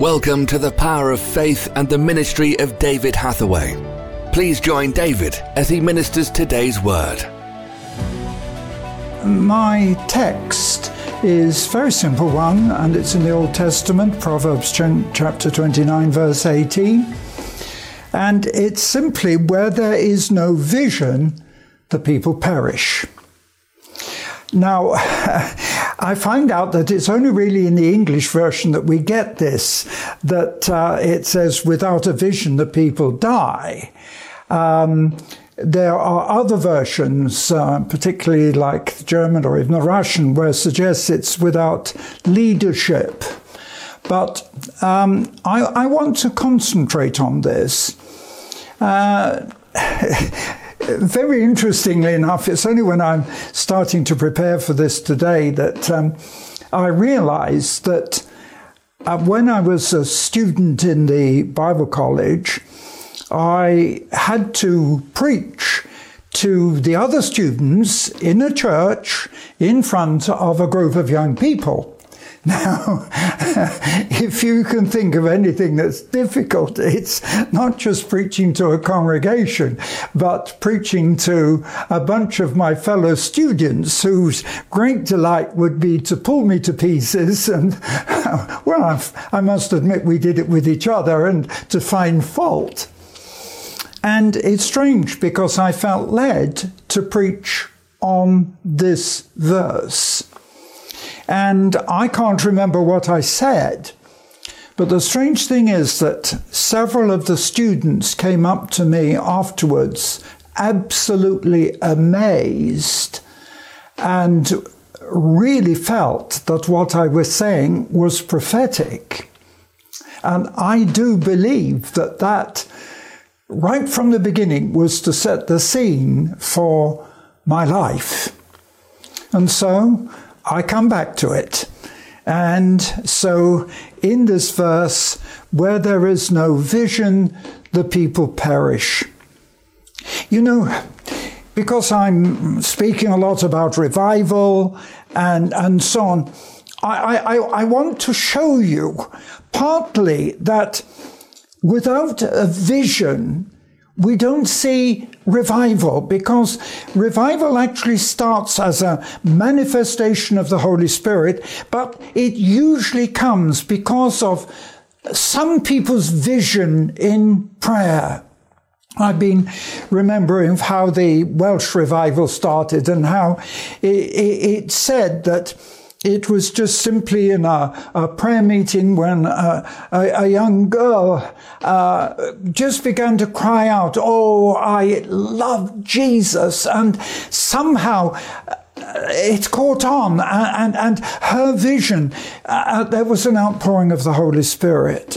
Welcome to the power of faith and the ministry of David Hathaway. Please join David as he ministers today's word. My text is a very simple one, and it's in the Old Testament, Proverbs chapter 29, verse 18. And it's simply where there is no vision, the people perish. Now, I find out that it's only really in the English version that we get this, that uh, it says, without a vision, the people die. Um, there are other versions, uh, particularly like the German or even the Russian, where it suggests it's without leadership. But um, I, I, want to concentrate on this. Uh, very interestingly enough, it's only when I'm starting to prepare for this today that um, I realized that uh, when I was a student in the Bible college, I had to preach to the other students in a church in front of a group of young people. Now, if you can think of anything that's difficult, it's not just preaching to a congregation, but preaching to a bunch of my fellow students whose great delight would be to pull me to pieces. And, well, I've, I must admit we did it with each other and to find fault. And it's strange because I felt led to preach on this verse. And I can't remember what I said. But the strange thing is that several of the students came up to me afterwards, absolutely amazed, and really felt that what I was saying was prophetic. And I do believe that that, right from the beginning, was to set the scene for my life. And so I come back to it. And so, in this verse, where there is no vision, the people perish. You know, because I'm speaking a lot about revival and, and so on, I, I, I want to show you partly that without a vision, we don't see revival because revival actually starts as a manifestation of the Holy Spirit, but it usually comes because of some people's vision in prayer. I've been remembering how the Welsh revival started and how it, it, it said that it was just simply in a, a prayer meeting when a, a, young girl uh, just began to cry out, Oh, I love Jesus. And somehow uh, it caught on, and, and, her vision, uh, there was an outpouring of the Holy Spirit.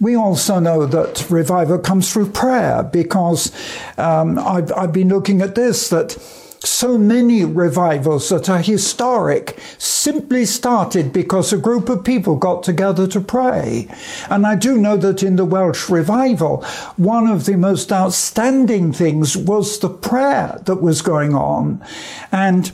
We also know that revival comes through prayer because um, I've, I've been looking at this that so many revivals that are historic simply started because a group of people got together to pray. And I do know that in the Welsh revival, one of the most outstanding things was the prayer that was going on. And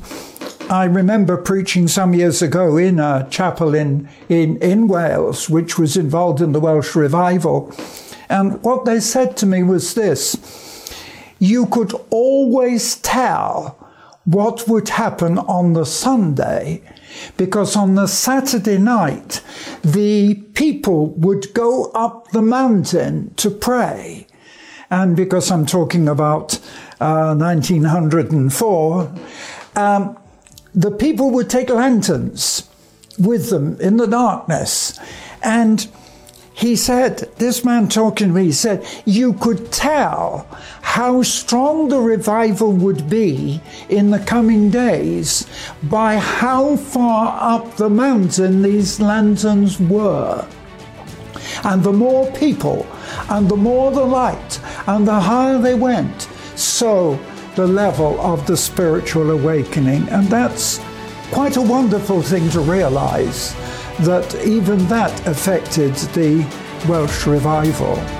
I remember preaching some years ago in a chapel in, in, in Wales, which was involved in the Welsh revival. And what they said to me was this you could always tell what would happen on the Sunday, because on the Saturday night, the people would go up the mountain to pray. And because I'm talking about uh, 1904, um, the people would take lanterns with them in the darkness. And he said, this man talking to me, he said, you could tell how strong the revival would be in the coming days by how far up the mountain these lanterns were. And the more people, and the more the light, and the higher they went, so the level of the spiritual awakening. And that's quite a wonderful thing to realize that even that affected the Welsh revival.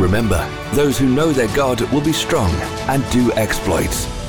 Remember, those who know their God will be strong and do exploits.